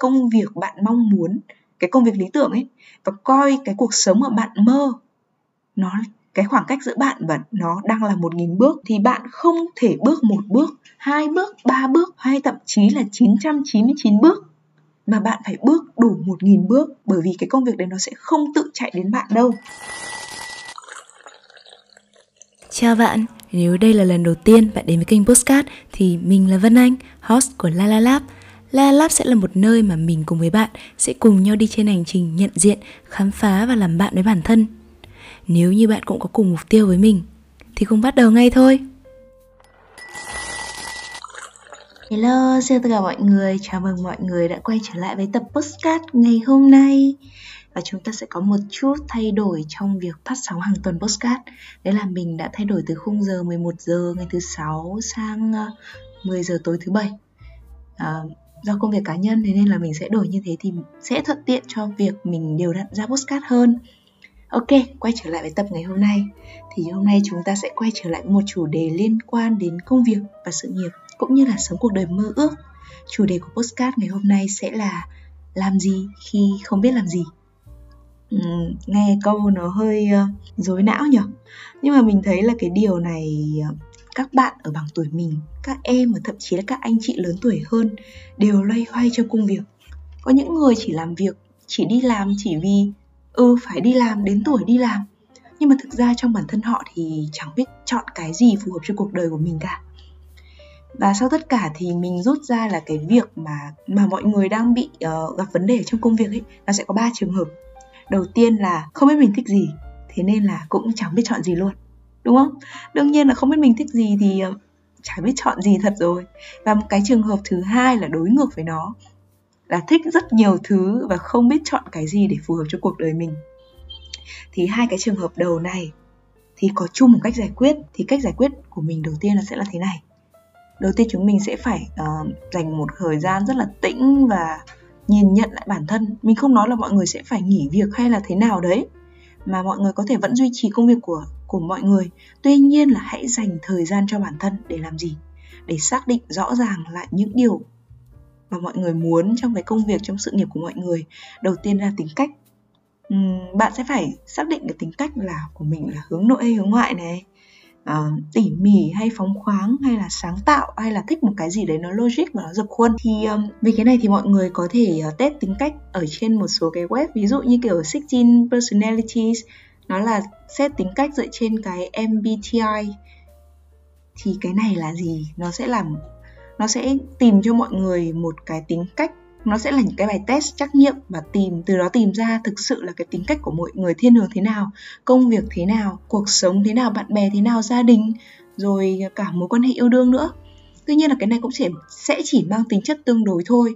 công việc bạn mong muốn cái công việc lý tưởng ấy và coi cái cuộc sống mà bạn mơ nó cái khoảng cách giữa bạn và nó đang là một nghìn bước thì bạn không thể bước một bước, hai bước, ba bước hay thậm chí là 999 bước mà bạn phải bước đủ một nghìn bước bởi vì cái công việc đấy nó sẽ không tự chạy đến bạn đâu. Chào bạn, nếu đây là lần đầu tiên bạn đến với kênh Postcard thì mình là Vân Anh, host của La La Lab. La Lab sẽ là một nơi mà mình cùng với bạn sẽ cùng nhau đi trên hành trình nhận diện, khám phá và làm bạn với bản thân. Nếu như bạn cũng có cùng mục tiêu với mình thì cùng bắt đầu ngay thôi. Hello, xin tất cả mọi người, chào mừng mọi người đã quay trở lại với tập postcard ngày hôm nay. Và chúng ta sẽ có một chút thay đổi trong việc phát sóng hàng tuần postcard Đấy là mình đã thay đổi từ khung giờ 11 giờ ngày thứ sáu sang ờ, 10 giờ tối thứ bảy. À, Do công việc cá nhân thế nên là mình sẽ đổi như thế thì sẽ thuận tiện cho việc mình đều đặn ra postcard hơn. Ok, quay trở lại với tập ngày hôm nay. Thì hôm nay chúng ta sẽ quay trở lại một chủ đề liên quan đến công việc và sự nghiệp Cũng như là sống cuộc đời mơ ước. Chủ đề của postcard ngày hôm nay sẽ là Làm gì khi không biết làm gì? Uhm, Nghe câu nó hơi uh, dối não nhở. Nhưng mà mình thấy là cái điều này uh, các bạn ở bằng tuổi mình, các em và thậm chí là các anh chị lớn tuổi hơn đều loay hoay trong công việc. Có những người chỉ làm việc, chỉ đi làm chỉ vì ừ phải đi làm đến tuổi đi làm. Nhưng mà thực ra trong bản thân họ thì chẳng biết chọn cái gì phù hợp cho cuộc đời của mình cả. Và sau tất cả thì mình rút ra là cái việc mà mà mọi người đang bị uh, gặp vấn đề trong công việc ấy nó sẽ có ba trường hợp. Đầu tiên là không biết mình thích gì thế nên là cũng chẳng biết chọn gì luôn đúng không? Đương nhiên là không biết mình thích gì thì ờ, chả biết chọn gì thật rồi. Và một cái trường hợp thứ hai là đối ngược với nó là thích rất nhiều thứ và không biết chọn cái gì để phù hợp cho cuộc đời mình. Thì hai cái trường hợp đầu này thì có chung một cách giải quyết thì cách giải quyết của mình đầu tiên là sẽ là thế này. Đầu tiên chúng mình sẽ phải uh, dành một thời gian rất là tĩnh và nhìn nhận lại bản thân. Mình không nói là mọi người sẽ phải nghỉ việc hay là thế nào đấy mà mọi người có thể vẫn duy trì công việc của của mọi người. Tuy nhiên là hãy dành thời gian cho bản thân để làm gì? Để xác định rõ ràng lại những điều mà mọi người muốn trong cái công việc trong sự nghiệp của mọi người. Đầu tiên là tính cách. Uhm, bạn sẽ phải xác định cái tính cách là của mình là hướng nội hay hướng ngoại này uh, tỉ mỉ hay phóng khoáng hay là sáng tạo hay là thích một cái gì đấy nó logic và nó dập khuôn. Thì um, vì cái này thì mọi người có thể uh, test tính cách ở trên một số cái web. Ví dụ như kiểu 16 personalities nó là xét tính cách dựa trên cái MBTI thì cái này là gì? Nó sẽ làm nó sẽ tìm cho mọi người một cái tính cách nó sẽ là những cái bài test trắc nghiệm và tìm, từ đó tìm ra thực sự là cái tính cách của mỗi người thiên hướng thế nào, công việc thế nào, cuộc sống thế nào, bạn bè thế nào, gia đình, rồi cả mối quan hệ yêu đương nữa. Tuy nhiên là cái này cũng chỉ, sẽ chỉ mang tính chất tương đối thôi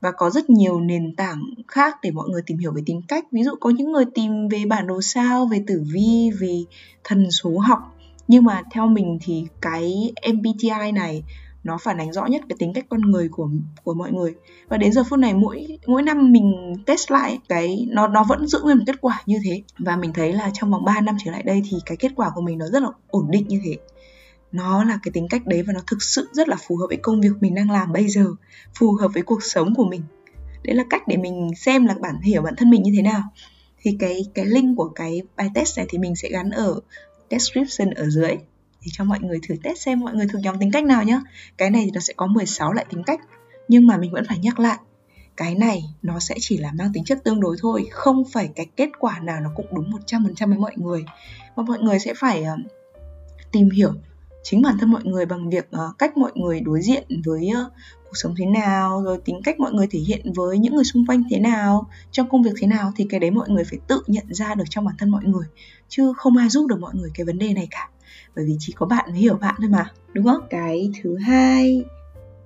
và có rất nhiều nền tảng khác để mọi người tìm hiểu về tính cách. Ví dụ có những người tìm về bản đồ sao, về tử vi, về thần số học, nhưng mà theo mình thì cái MBTI này nó phản ánh rõ nhất cái tính cách con người của của mọi người. Và đến giờ phút này mỗi mỗi năm mình test lại cái, nó nó vẫn giữ nguyên một kết quả như thế. Và mình thấy là trong vòng 3 năm trở lại đây thì cái kết quả của mình nó rất là ổn định như thế. Nó là cái tính cách đấy và nó thực sự rất là phù hợp với công việc mình đang làm bây giờ, phù hợp với cuộc sống của mình. Đấy là cách để mình xem là bản, hiểu bản thân mình như thế nào. Thì cái cái link của cái bài test này thì mình sẽ gắn ở description ở dưới thì cho mọi người thử test xem mọi người thuộc nhóm tính cách nào nhé cái này thì nó sẽ có 16 loại tính cách nhưng mà mình vẫn phải nhắc lại cái này nó sẽ chỉ là mang tính chất tương đối thôi không phải cái kết quả nào nó cũng đúng 100% với mọi người. Mà mọi người sẽ phải uh, tìm hiểu chính bản thân mọi người bằng việc uh, cách mọi người đối diện với uh, cuộc sống thế nào rồi tính cách mọi người thể hiện với những người xung quanh thế nào trong công việc thế nào thì cái đấy mọi người phải tự nhận ra được trong bản thân mọi người chứ không ai giúp được mọi người cái vấn đề này cả bởi vì chỉ có bạn mới hiểu bạn thôi mà, đúng không? Cái thứ hai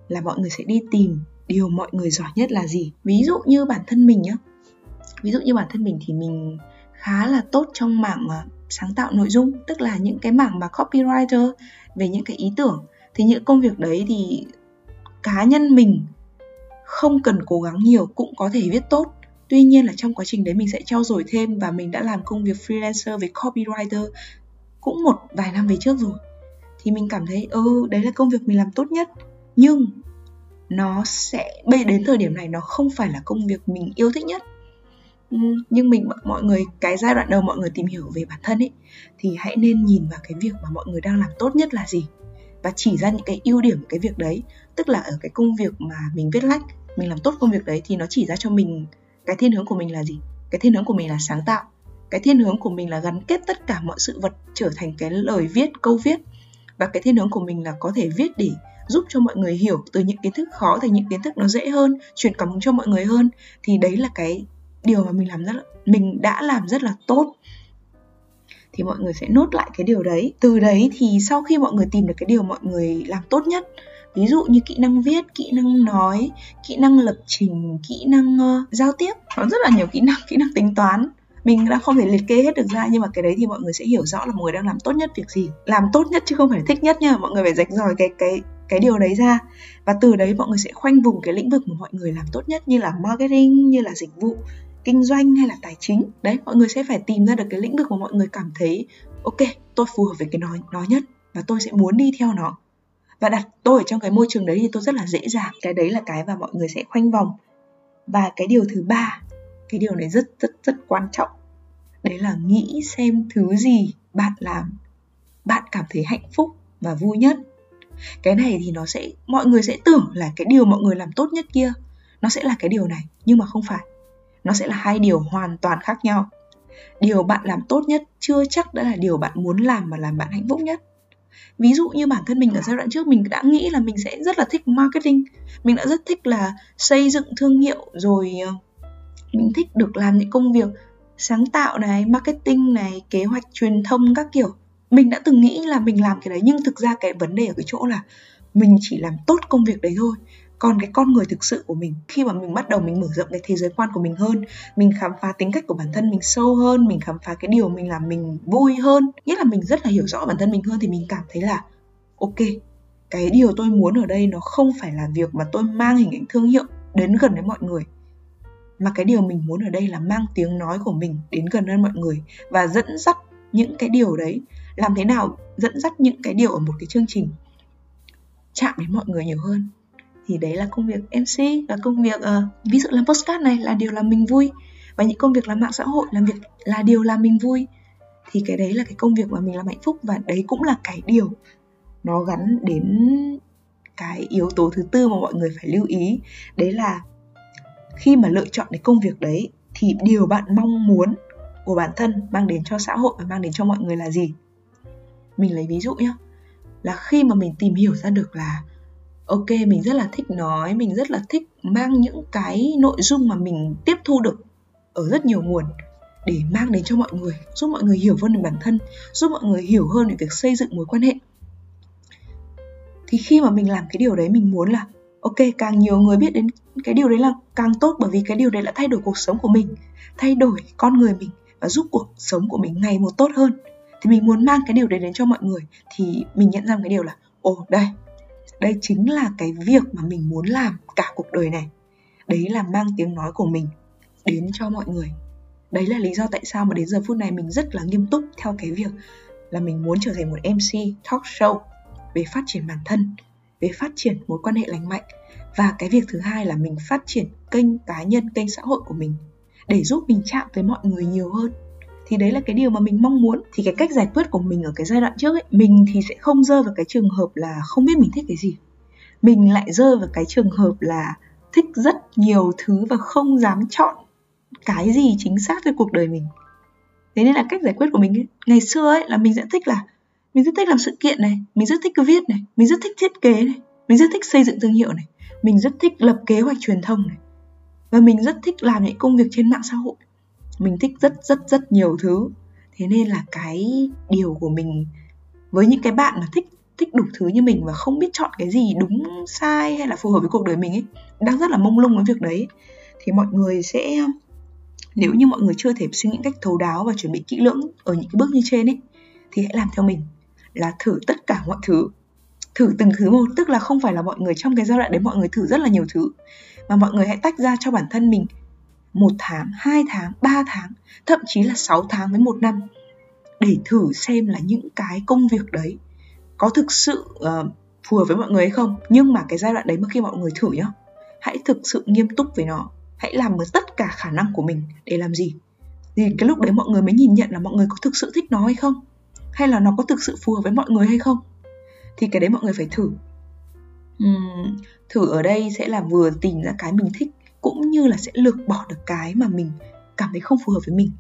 là mọi người sẽ đi tìm điều mọi người giỏi nhất là gì. Ví dụ như bản thân mình nhá. Ví dụ như bản thân mình thì mình khá là tốt trong mảng ờ, sáng tạo nội dung, tức là những cái mảng mà copywriter, về những cái ý tưởng. Thì những công việc đấy thì cá nhân mình không cần cố gắng nhiều, cũng có thể viết tốt. Tuy nhiên là trong quá trình đấy mình sẽ trau dồi thêm và mình đã làm công việc freelancer, về copywriter cũng một vài năm về trước rồi, thì mình cảm thấy ừ đấy là công việc mình làm tốt nhất. Nhưng nó sẽ bây đến thời điểm này nó không phải là công việc mình yêu thích nhất. Ừ, nhưng mình mọi người, cái giai đoạn đầu mọi người tìm hiểu về bản thân ấy, thì hãy nên nhìn vào cái việc mà mọi người đang làm tốt nhất là gì. Và chỉ ra những cái ưu điểm của cái việc đấy, tức là ở cái công việc mà mình viết lách, mình làm tốt công việc đấy, thì nó chỉ ra cho mình cái thiên hướng của mình là gì. Cái thiên hướng của mình là sáng tạo cái thiên hướng của mình là gắn kết tất cả mọi sự vật trở thành cái lời viết câu viết. Và cái thiên hướng của mình là có thể viết để giúp cho mọi người hiểu từ những kiến thức khó thành những kiến thức nó dễ hơn truyền cảm hứng cho mọi người hơn. Thì đấy là cái điều mà mình làm rất là mình đã làm rất là tốt. Thì mọi người sẽ nốt lại cái điều đấy. Từ đấy thì sau khi mọi người tìm được cái điều mọi người làm tốt nhất ví dụ như kỹ năng viết kỹ năng nói kỹ năng lập trình kỹ năng uh, giao tiếp có rất là nhiều kỹ năng kỹ năng tính toán mình đã không thể liệt kê hết được ra, nhưng mà cái đấy thì mọi người sẽ hiểu rõ là mọi người đang làm tốt nhất việc gì. Làm tốt nhất chứ không phải thích nhất nha, mọi người phải rạch ròi cái cái cái điều đấy ra. Và từ đấy mọi người sẽ khoanh vùng cái lĩnh vực mà mọi người làm tốt nhất như là marketing, như là dịch vụ, kinh doanh hay là tài chính. Đấy, mọi người sẽ phải tìm ra được cái lĩnh vực mà mọi người cảm thấy, ok, tôi phù hợp với cái nó nó nhất và tôi sẽ muốn đi theo nó. Và đặt, tôi ở trong cái môi trường đấy thì tôi rất là dễ dàng. Cái đấy là cái mà mọi người sẽ khoanh vòng. Và cái điều thứ ba cái điều này rất rất rất quan trọng. Đấy là nghĩ xem thứ gì bạn làm, bạn cảm thấy hạnh phúc và vui nhất. Cái này thì nó sẽ, mọi người sẽ tưởng là cái điều mọi người làm tốt nhất kia, nó sẽ là cái điều này, nhưng mà không phải. Nó sẽ là hai điều hoàn toàn khác nhau. Điều bạn làm tốt nhất chưa chắc đã là điều bạn muốn làm mà làm bạn hạnh phúc nhất. Ví dụ như bản thân mình ở giai đoạn trước, mình đã nghĩ là mình sẽ rất là thích marketing. Mình đã rất thích là xây dựng thương hiệu rồi ờ, mình thích được làm những công việc sáng tạo này, marketing này, kế hoạch truyền thông các kiểu. Mình đã từng nghĩ là mình làm cái đấy, nhưng thực ra cái vấn đề ở cái chỗ là mình chỉ làm tốt công việc đấy thôi. Còn cái con người thực sự của mình, khi mà mình bắt đầu mình mở rộng cái thế giới quan của mình hơn, mình khám phá tính cách của bản thân mình sâu hơn, mình khám phá cái điều mình làm mình vui hơn, nghĩa là mình rất là hiểu rõ bản thân mình hơn thì mình cảm thấy là, ok, cái điều tôi muốn ở đây nó không phải là việc mà tôi mang hình ảnh thương hiệu đến gần với mọi người mà cái điều mình muốn ở đây là mang tiếng nói của mình đến gần hơn mọi người và dẫn dắt những cái điều đấy. Làm thế nào dẫn dắt những cái điều ở một cái chương trình chạm đến mọi người nhiều hơn? Thì đấy là công việc MC và công việc uh, ví dụ làm postcard này là điều làm mình vui. Và những công việc làm mạng xã hội làm việc là điều làm mình vui. Thì cái đấy là cái công việc mà mình làm hạnh phúc và đấy cũng là cái điều nó gắn đến cái yếu tố thứ tư mà mọi người phải lưu ý. Đấy là khi mà lựa chọn cái công việc đấy thì điều bạn mong muốn của bản thân mang đến cho xã hội và mang đến cho mọi người là gì? Mình lấy ví dụ nhé là khi mà mình tìm hiểu ra được là, ok, mình rất là thích nói, mình rất là thích mang những cái nội dung mà mình tiếp thu được ở rất nhiều nguồn để mang đến cho mọi người, giúp mọi người hiểu hơn về bản thân, giúp mọi người hiểu hơn về việc xây dựng mối quan hệ. Thì khi mà mình làm cái điều đấy, mình muốn là ok, càng nhiều người biết đến cái điều đấy là càng tốt bởi vì cái điều đấy đã thay đổi cuộc sống của mình, thay đổi con người mình và giúp cuộc sống của mình ngày một tốt hơn. Thì mình muốn mang cái điều đấy đến cho mọi người thì mình nhận ra cái điều là, ồ, đây đây chính là cái việc mà mình muốn làm cả cuộc đời này. Đấy là mang tiếng nói của mình đến cho mọi người. Đấy là lý do tại sao mà đến giờ phút này mình rất là nghiêm túc theo cái việc là mình muốn trở thành một mc talk show về phát triển bản thân về phát triển mối quan hệ lành mạnh. Và cái việc thứ hai là mình phát triển kênh cá nhân kênh xã hội của mình để giúp mình chạm tới mọi người nhiều hơn. Thì đấy là cái điều mà mình mong muốn. Thì cái cách giải quyết của mình ở cái giai đoạn trước ấy mình thì sẽ không rơi vào cái trường hợp là không biết mình thích cái gì. Mình lại rơi vào cái trường hợp là thích rất nhiều thứ và không dám chọn cái gì chính xác với cuộc đời mình. Thế nên là cách giải quyết của mình ấy, ngày xưa ấy là mình sẽ thích là mình rất thích làm sự kiện này, mình rất thích viết này, mình rất thích thiết kế này, mình rất thích xây dựng thương hiệu này, mình rất thích lập kế hoạch truyền thông này, và mình rất thích làm những công việc trên mạng xã hội. Mình thích rất rất rất nhiều thứ. Thế nên là cái điều của mình với những cái bạn mà thích thích đủ thứ như mình và không biết chọn cái gì đúng, sai hay là phù hợp với cuộc đời mình ấy, đang rất là mông lung với việc đấy thì mọi người sẽ, nếu như mọi người chưa thể suy nghĩ cách thấu đáo và chuẩn bị kỹ lưỡng ở những cái bước như trên ấy, thì hãy làm theo mình là thử tất cả mọi thứ. Thử từng thứ một tức là không phải là mọi người trong cái giai đoạn đấy mọi người thử rất là nhiều thứ mà mọi người hãy tách ra cho bản thân mình một tháng, hai tháng, ba tháng, thậm chí là 6 tháng với một năm để thử xem là những cái công việc đấy có thực sự uh, phù hợp với mọi người hay không. Nhưng mà cái giai đoạn đấy mà khi mọi người thử nhá hãy thực sự nghiêm túc với nó. Hãy làm với tất cả khả năng của mình để làm gì? Thì cái lúc đấy mọi người mới nhìn nhận là mọi người có thực sự thích nó hay không hay là nó có thực sự phù hợp với mọi người hay không? Thì cái đấy mọi người phải thử. Uhm, thử ở đây sẽ là vừa tìm ra cái mình thích cũng như là sẽ lược bỏ được cái mà mình cảm thấy không phù hợp với mình.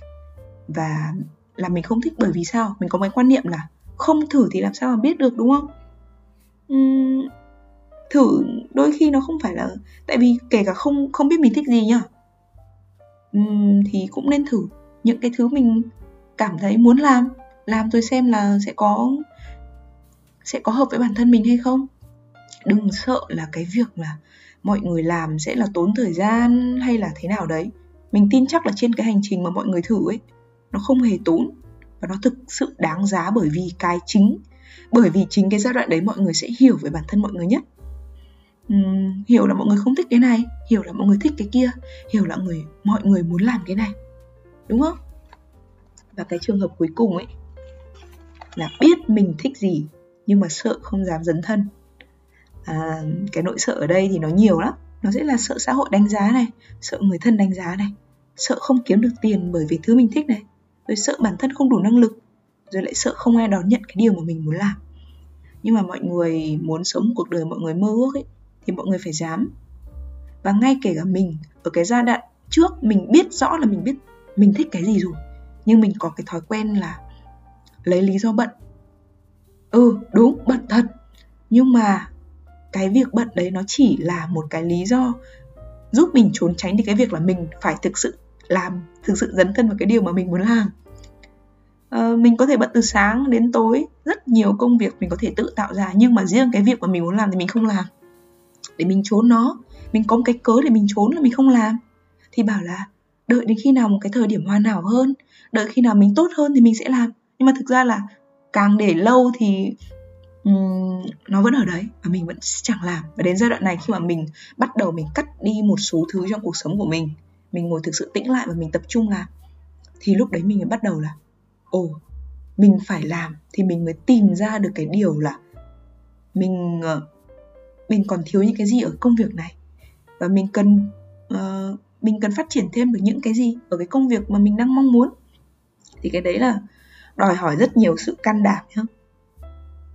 Và là mình không thích bởi vì sao? Mình có cái quan niệm là không thử thì làm sao mà biết được đúng không? Uhm, thử đôi khi nó không phải là tại vì kể cả không không biết mình thích gì nhá. Uhm, thì cũng nên thử những cái thứ mình cảm thấy muốn làm làm tôi xem là sẽ có sẽ có hợp với bản thân mình hay không? Đừng sợ là cái việc là mọi người làm sẽ là tốn thời gian hay là thế nào đấy. Mình tin chắc là trên cái hành trình mà mọi người thử ấy nó không hề tốn và nó thực sự đáng giá bởi vì cái chính bởi vì chính cái giai đoạn đấy mọi người sẽ hiểu về bản thân mọi người nhất. Uhm, hiểu là mọi người không thích cái này hiểu là mọi người thích cái kia hiểu là người mọi người muốn làm cái này. Đúng không? Và cái trường hợp cuối cùng ấy là biết mình thích gì nhưng mà sợ không dám dấn thân. À, cái nỗi sợ ở đây thì nó nhiều lắm. Nó sẽ là sợ xã hội đánh giá này sợ người thân đánh giá này sợ không kiếm được tiền bởi vì thứ mình thích này rồi sợ bản thân không đủ năng lực rồi lại sợ không ai đón nhận cái điều mà mình muốn làm. Nhưng mà mọi người muốn sống cuộc đời mọi người mơ ước ấy thì mọi người phải dám. Và ngay kể cả mình ở cái giai đoạn trước mình biết rõ là mình biết mình thích cái gì rồi nhưng mình có cái thói quen là lấy lý do bận. Ừ đúng bận thật. Nhưng mà cái việc bận đấy nó chỉ là một cái lý do giúp mình trốn tránh đi cái việc là mình phải thực sự làm thực sự dấn thân vào cái điều mà mình muốn làm. Ờ, mình có thể bận từ sáng đến tối rất nhiều công việc mình có thể tự tạo ra nhưng mà riêng cái việc mà mình muốn làm thì mình không làm. Để mình trốn nó mình có một cái cớ để mình trốn là mình không làm. Thì bảo là đợi đến khi nào một cái thời điểm hoàn hảo hơn đợi khi nào mình tốt hơn thì mình sẽ làm nhưng mà thực ra là càng để lâu thì um, nó vẫn ở đấy và mình vẫn chẳng làm. Và đến giai đoạn này khi mà mình bắt đầu mình cắt đi một số thứ trong cuộc sống của mình mình ngồi thực sự tĩnh lại và mình tập trung làm thì lúc đấy mình mới bắt đầu là ồ mình phải làm thì mình mới tìm ra được cái điều là mình uh, mình còn thiếu những cái gì ở công việc này. Và mình cần uh, mình cần phát triển thêm được những cái gì ở cái công việc mà mình đang mong muốn. Thì cái đấy là đòi hỏi rất nhiều sự can đảm nhá.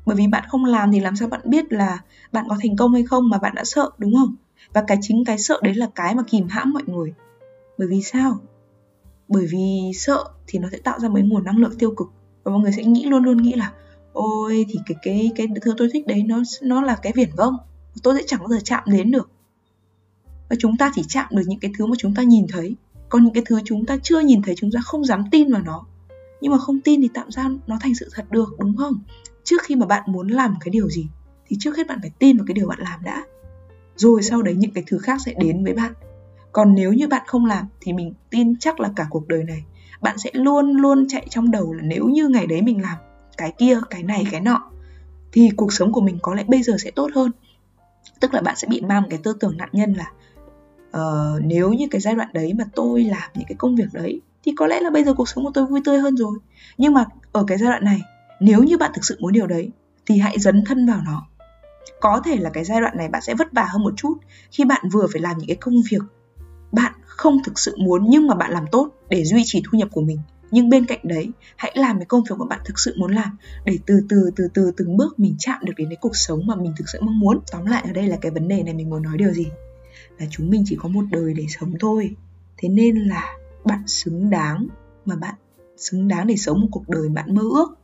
Bởi vì bạn không làm thì làm sao bạn biết là bạn có thành công hay không mà bạn đã sợ, đúng không? Và cái chính cái sợ đấy là cái mà kìm hãm mọi người. Bởi vì sao? Bởi vì sợ thì nó sẽ tạo ra mấy nguồn năng lượng tiêu cực. Và mọi người sẽ nghĩ luôn luôn nghĩ là, ôi, thì cái cái cái thứ tôi thích đấy nó nó là cái viển vông. Tôi sẽ chẳng bao giờ chạm đến được. Và chúng ta chỉ chạm được những cái thứ mà chúng ta nhìn thấy. Còn những cái thứ chúng ta chưa nhìn thấy, chúng ta không dám tin vào nó nhưng mà không tin thì tạm sao nó thành sự thật được đúng không? Trước khi mà bạn muốn làm cái điều gì thì trước hết bạn phải tin vào cái điều bạn làm đã. Rồi sau đấy những cái thứ khác sẽ đến với bạn. Còn nếu như bạn không làm thì mình tin chắc là cả cuộc đời này bạn sẽ luôn luôn chạy trong đầu là nếu như ngày đấy mình làm cái kia cái này cái nọ thì cuộc sống của mình có lẽ bây giờ sẽ tốt hơn. Tức là bạn sẽ bị mang cái tư tưởng nạn nhân là uh, nếu như cái giai đoạn đấy mà tôi làm những cái công việc đấy thì có lẽ là bây giờ cuộc sống của tôi vui tươi hơn rồi. Nhưng mà ở cái giai đoạn này, nếu như bạn thực sự muốn điều đấy, thì hãy dấn thân vào nó. Có thể là cái giai đoạn này bạn sẽ vất vả hơn một chút khi bạn vừa phải làm những cái công việc bạn không thực sự muốn nhưng mà bạn làm tốt để duy trì thu nhập của mình. Nhưng bên cạnh đấy, hãy làm cái công việc mà bạn thực sự muốn làm để từ từ từ từ từng bước mình chạm được đến cái cuộc sống mà mình thực sự mong muốn. Tóm lại ở đây là cái vấn đề này mình muốn nói điều gì? Là chúng mình chỉ có một đời để sống thôi. Thế nên là bạn xứng đáng mà bạn xứng đáng để sống một cuộc đời bạn mơ ước.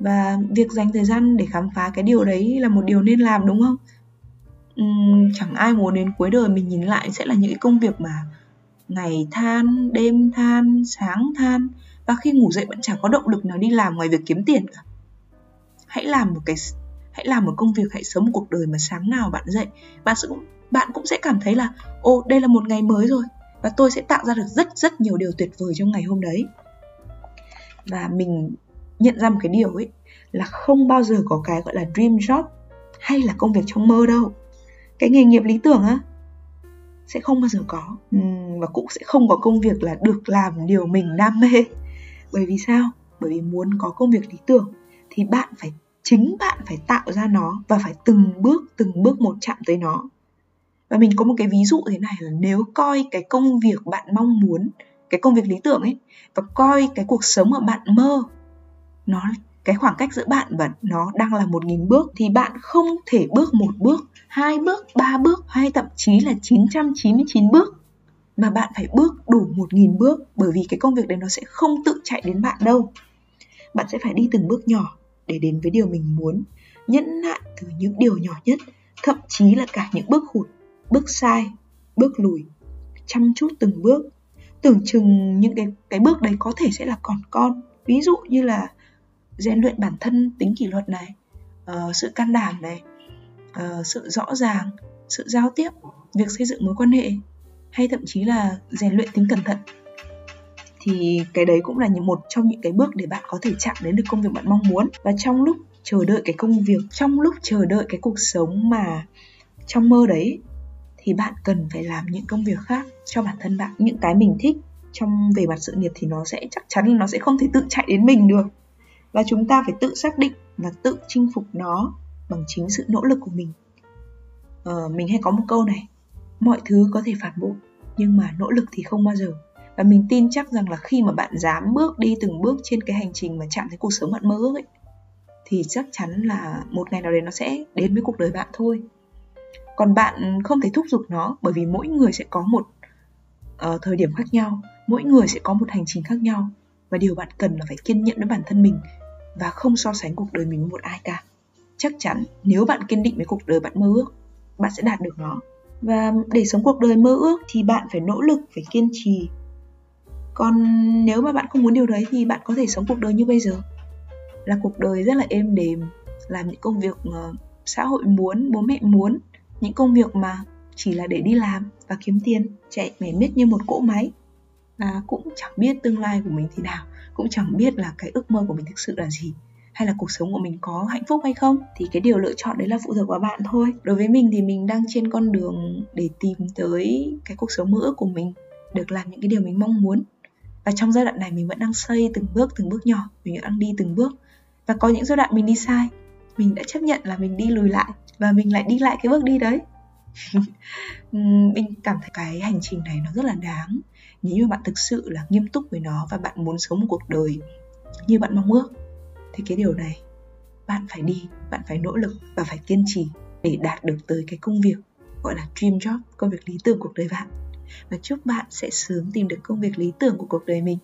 Và việc dành thời gian để khám phá cái điều đấy là một điều nên làm đúng không? Uhm, chẳng ai muốn đến cuối đời mình nhìn lại sẽ là những cái công việc mà ngày than đêm than sáng than. Và khi ngủ dậy vẫn chẳng có động lực nào đi làm ngoài việc kiếm tiền cả. Hãy làm một cái hãy làm một công việc hãy sống một cuộc đời mà sáng nào bạn dậy bạn cũng bạn cũng sẽ cảm thấy là ô đây là một ngày mới rồi và tôi sẽ tạo ra được rất rất nhiều điều tuyệt vời trong ngày hôm đấy. Và mình nhận ra một cái điều ấy, là không bao giờ có cái gọi là dream job hay là công việc trong mơ đâu. Cái nghề nghiệp lý tưởng á, sẽ không bao giờ có. Và cũng sẽ không có công việc là được làm điều mình đam mê. Bởi vì sao? Bởi vì muốn có công việc lý tưởng thì bạn phải, chính bạn phải tạo ra nó và phải từng bước từng bước một chạm tới nó và mình có một cái ví dụ thế này là nếu coi cái công việc bạn mong muốn cái công việc lý tưởng ấy và coi cái cuộc sống mà bạn mơ nó cái khoảng cách giữa bạn và nó đang là một nghìn bước thì bạn không thể bước một bước, hai bước, ba bước hay thậm chí là 999 bước mà bạn phải bước đủ một nghìn bước bởi vì cái công việc đấy nó sẽ không tự chạy đến bạn đâu. Bạn sẽ phải đi từng bước nhỏ để đến với điều mình muốn, nhẫn nại từ những điều nhỏ nhất, thậm chí là cả những bước hụt, bước sai, bước lùi, chăm chút từng bước. Tưởng chừng những cái cái bước đấy có thể sẽ là còn con. Ví dụ như là rèn luyện bản thân tính kỷ luật này uh, sự can đảm này uh, sự rõ ràng sự giao tiếp việc xây dựng mối quan hệ hay thậm chí là rèn luyện tính cẩn thận thì cái đấy cũng là một trong những cái bước để bạn có thể chạm đến được công việc bạn mong muốn và trong lúc chờ đợi cái công việc trong lúc chờ đợi cái cuộc sống mà trong mơ đấy thì bạn cần phải làm những công việc khác cho bản thân bạn. Những cái mình thích trong về mặt sự nghiệp thì nó sẽ chắc chắn là nó sẽ không thể tự chạy đến mình được. Và chúng ta phải tự xác định và tự chinh phục nó bằng chính sự nỗ lực của mình. Ờ, mình hay có một câu này mọi thứ có thể phản bội nhưng mà nỗ lực thì không bao giờ. Và mình tin chắc rằng là khi mà bạn dám bước đi từng bước trên cái hành trình mà chạm tới cuộc sống bạn mơ ước ấy thì chắc chắn là một ngày nào đấy nó sẽ đến với cuộc đời bạn thôi còn bạn không thể thúc giục nó bởi vì mỗi người sẽ có một uh, thời điểm khác nhau mỗi người sẽ có một hành trình khác nhau. Và điều bạn cần là phải kiên nhẫn với bản thân mình và không so sánh cuộc đời mình với một ai cả. Chắc chắn nếu bạn kiên định với cuộc đời bạn mơ ước bạn sẽ đạt được nó. Và để sống cuộc đời mơ ước thì bạn phải nỗ lực phải kiên trì. Còn nếu mà bạn không muốn điều đấy thì bạn có thể sống cuộc đời như bây giờ. Là cuộc đời rất là êm đềm làm những công việc ờ, xã hội muốn bố mẹ muốn những công việc mà chỉ là để đi làm và kiếm tiền chạy mẻ miết như một cỗ máy. À, cũng chẳng biết tương lai của mình thế nào cũng chẳng biết là cái ước mơ của mình thực sự là gì hay là cuộc sống của mình có hạnh phúc hay không. Thì cái điều lựa chọn đấy là phụ thuộc vào bạn thôi. Đối với mình thì mình đang trên con đường để tìm tới cái cuộc sống mơ ước của mình được làm những cái điều mình mong muốn. Và trong giai đoạn này mình vẫn đang xây từng bước từng bước nhỏ mình vẫn đang đi từng bước. Và có những giai đoạn mình đi sai mình đã chấp nhận là mình đi lùi lại và mình lại đi lại cái bước đi đấy. Mình cảm thấy cái hành trình này nó rất là đáng. Nếu như bạn thực sự là nghiêm túc với nó và bạn muốn sống một cuộc đời như bạn mong ước thì cái điều này bạn phải đi bạn phải nỗ lực và phải kiên trì để đạt được tới cái công việc gọi là dream job công việc lý tưởng cuộc đời bạn. Và chúc bạn sẽ sớm tìm được công việc lý tưởng của cuộc đời mình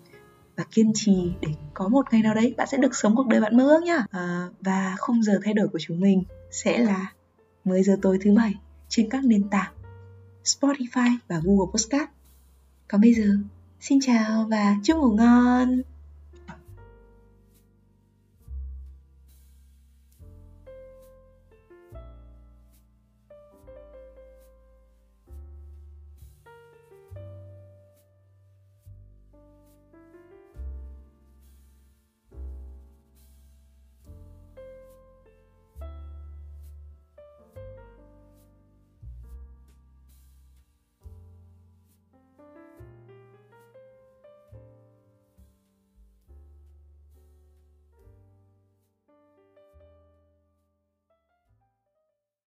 và kiên trì để có một ngày nào đấy bạn sẽ được sống cuộc đời bạn mơ ước nhá. À, và khung giờ thay đổi của chúng mình sẽ là 10 giờ tối thứ bảy trên các nền tảng Spotify và Google Podcast còn bây giờ, xin chào và chúc ngủ ngon!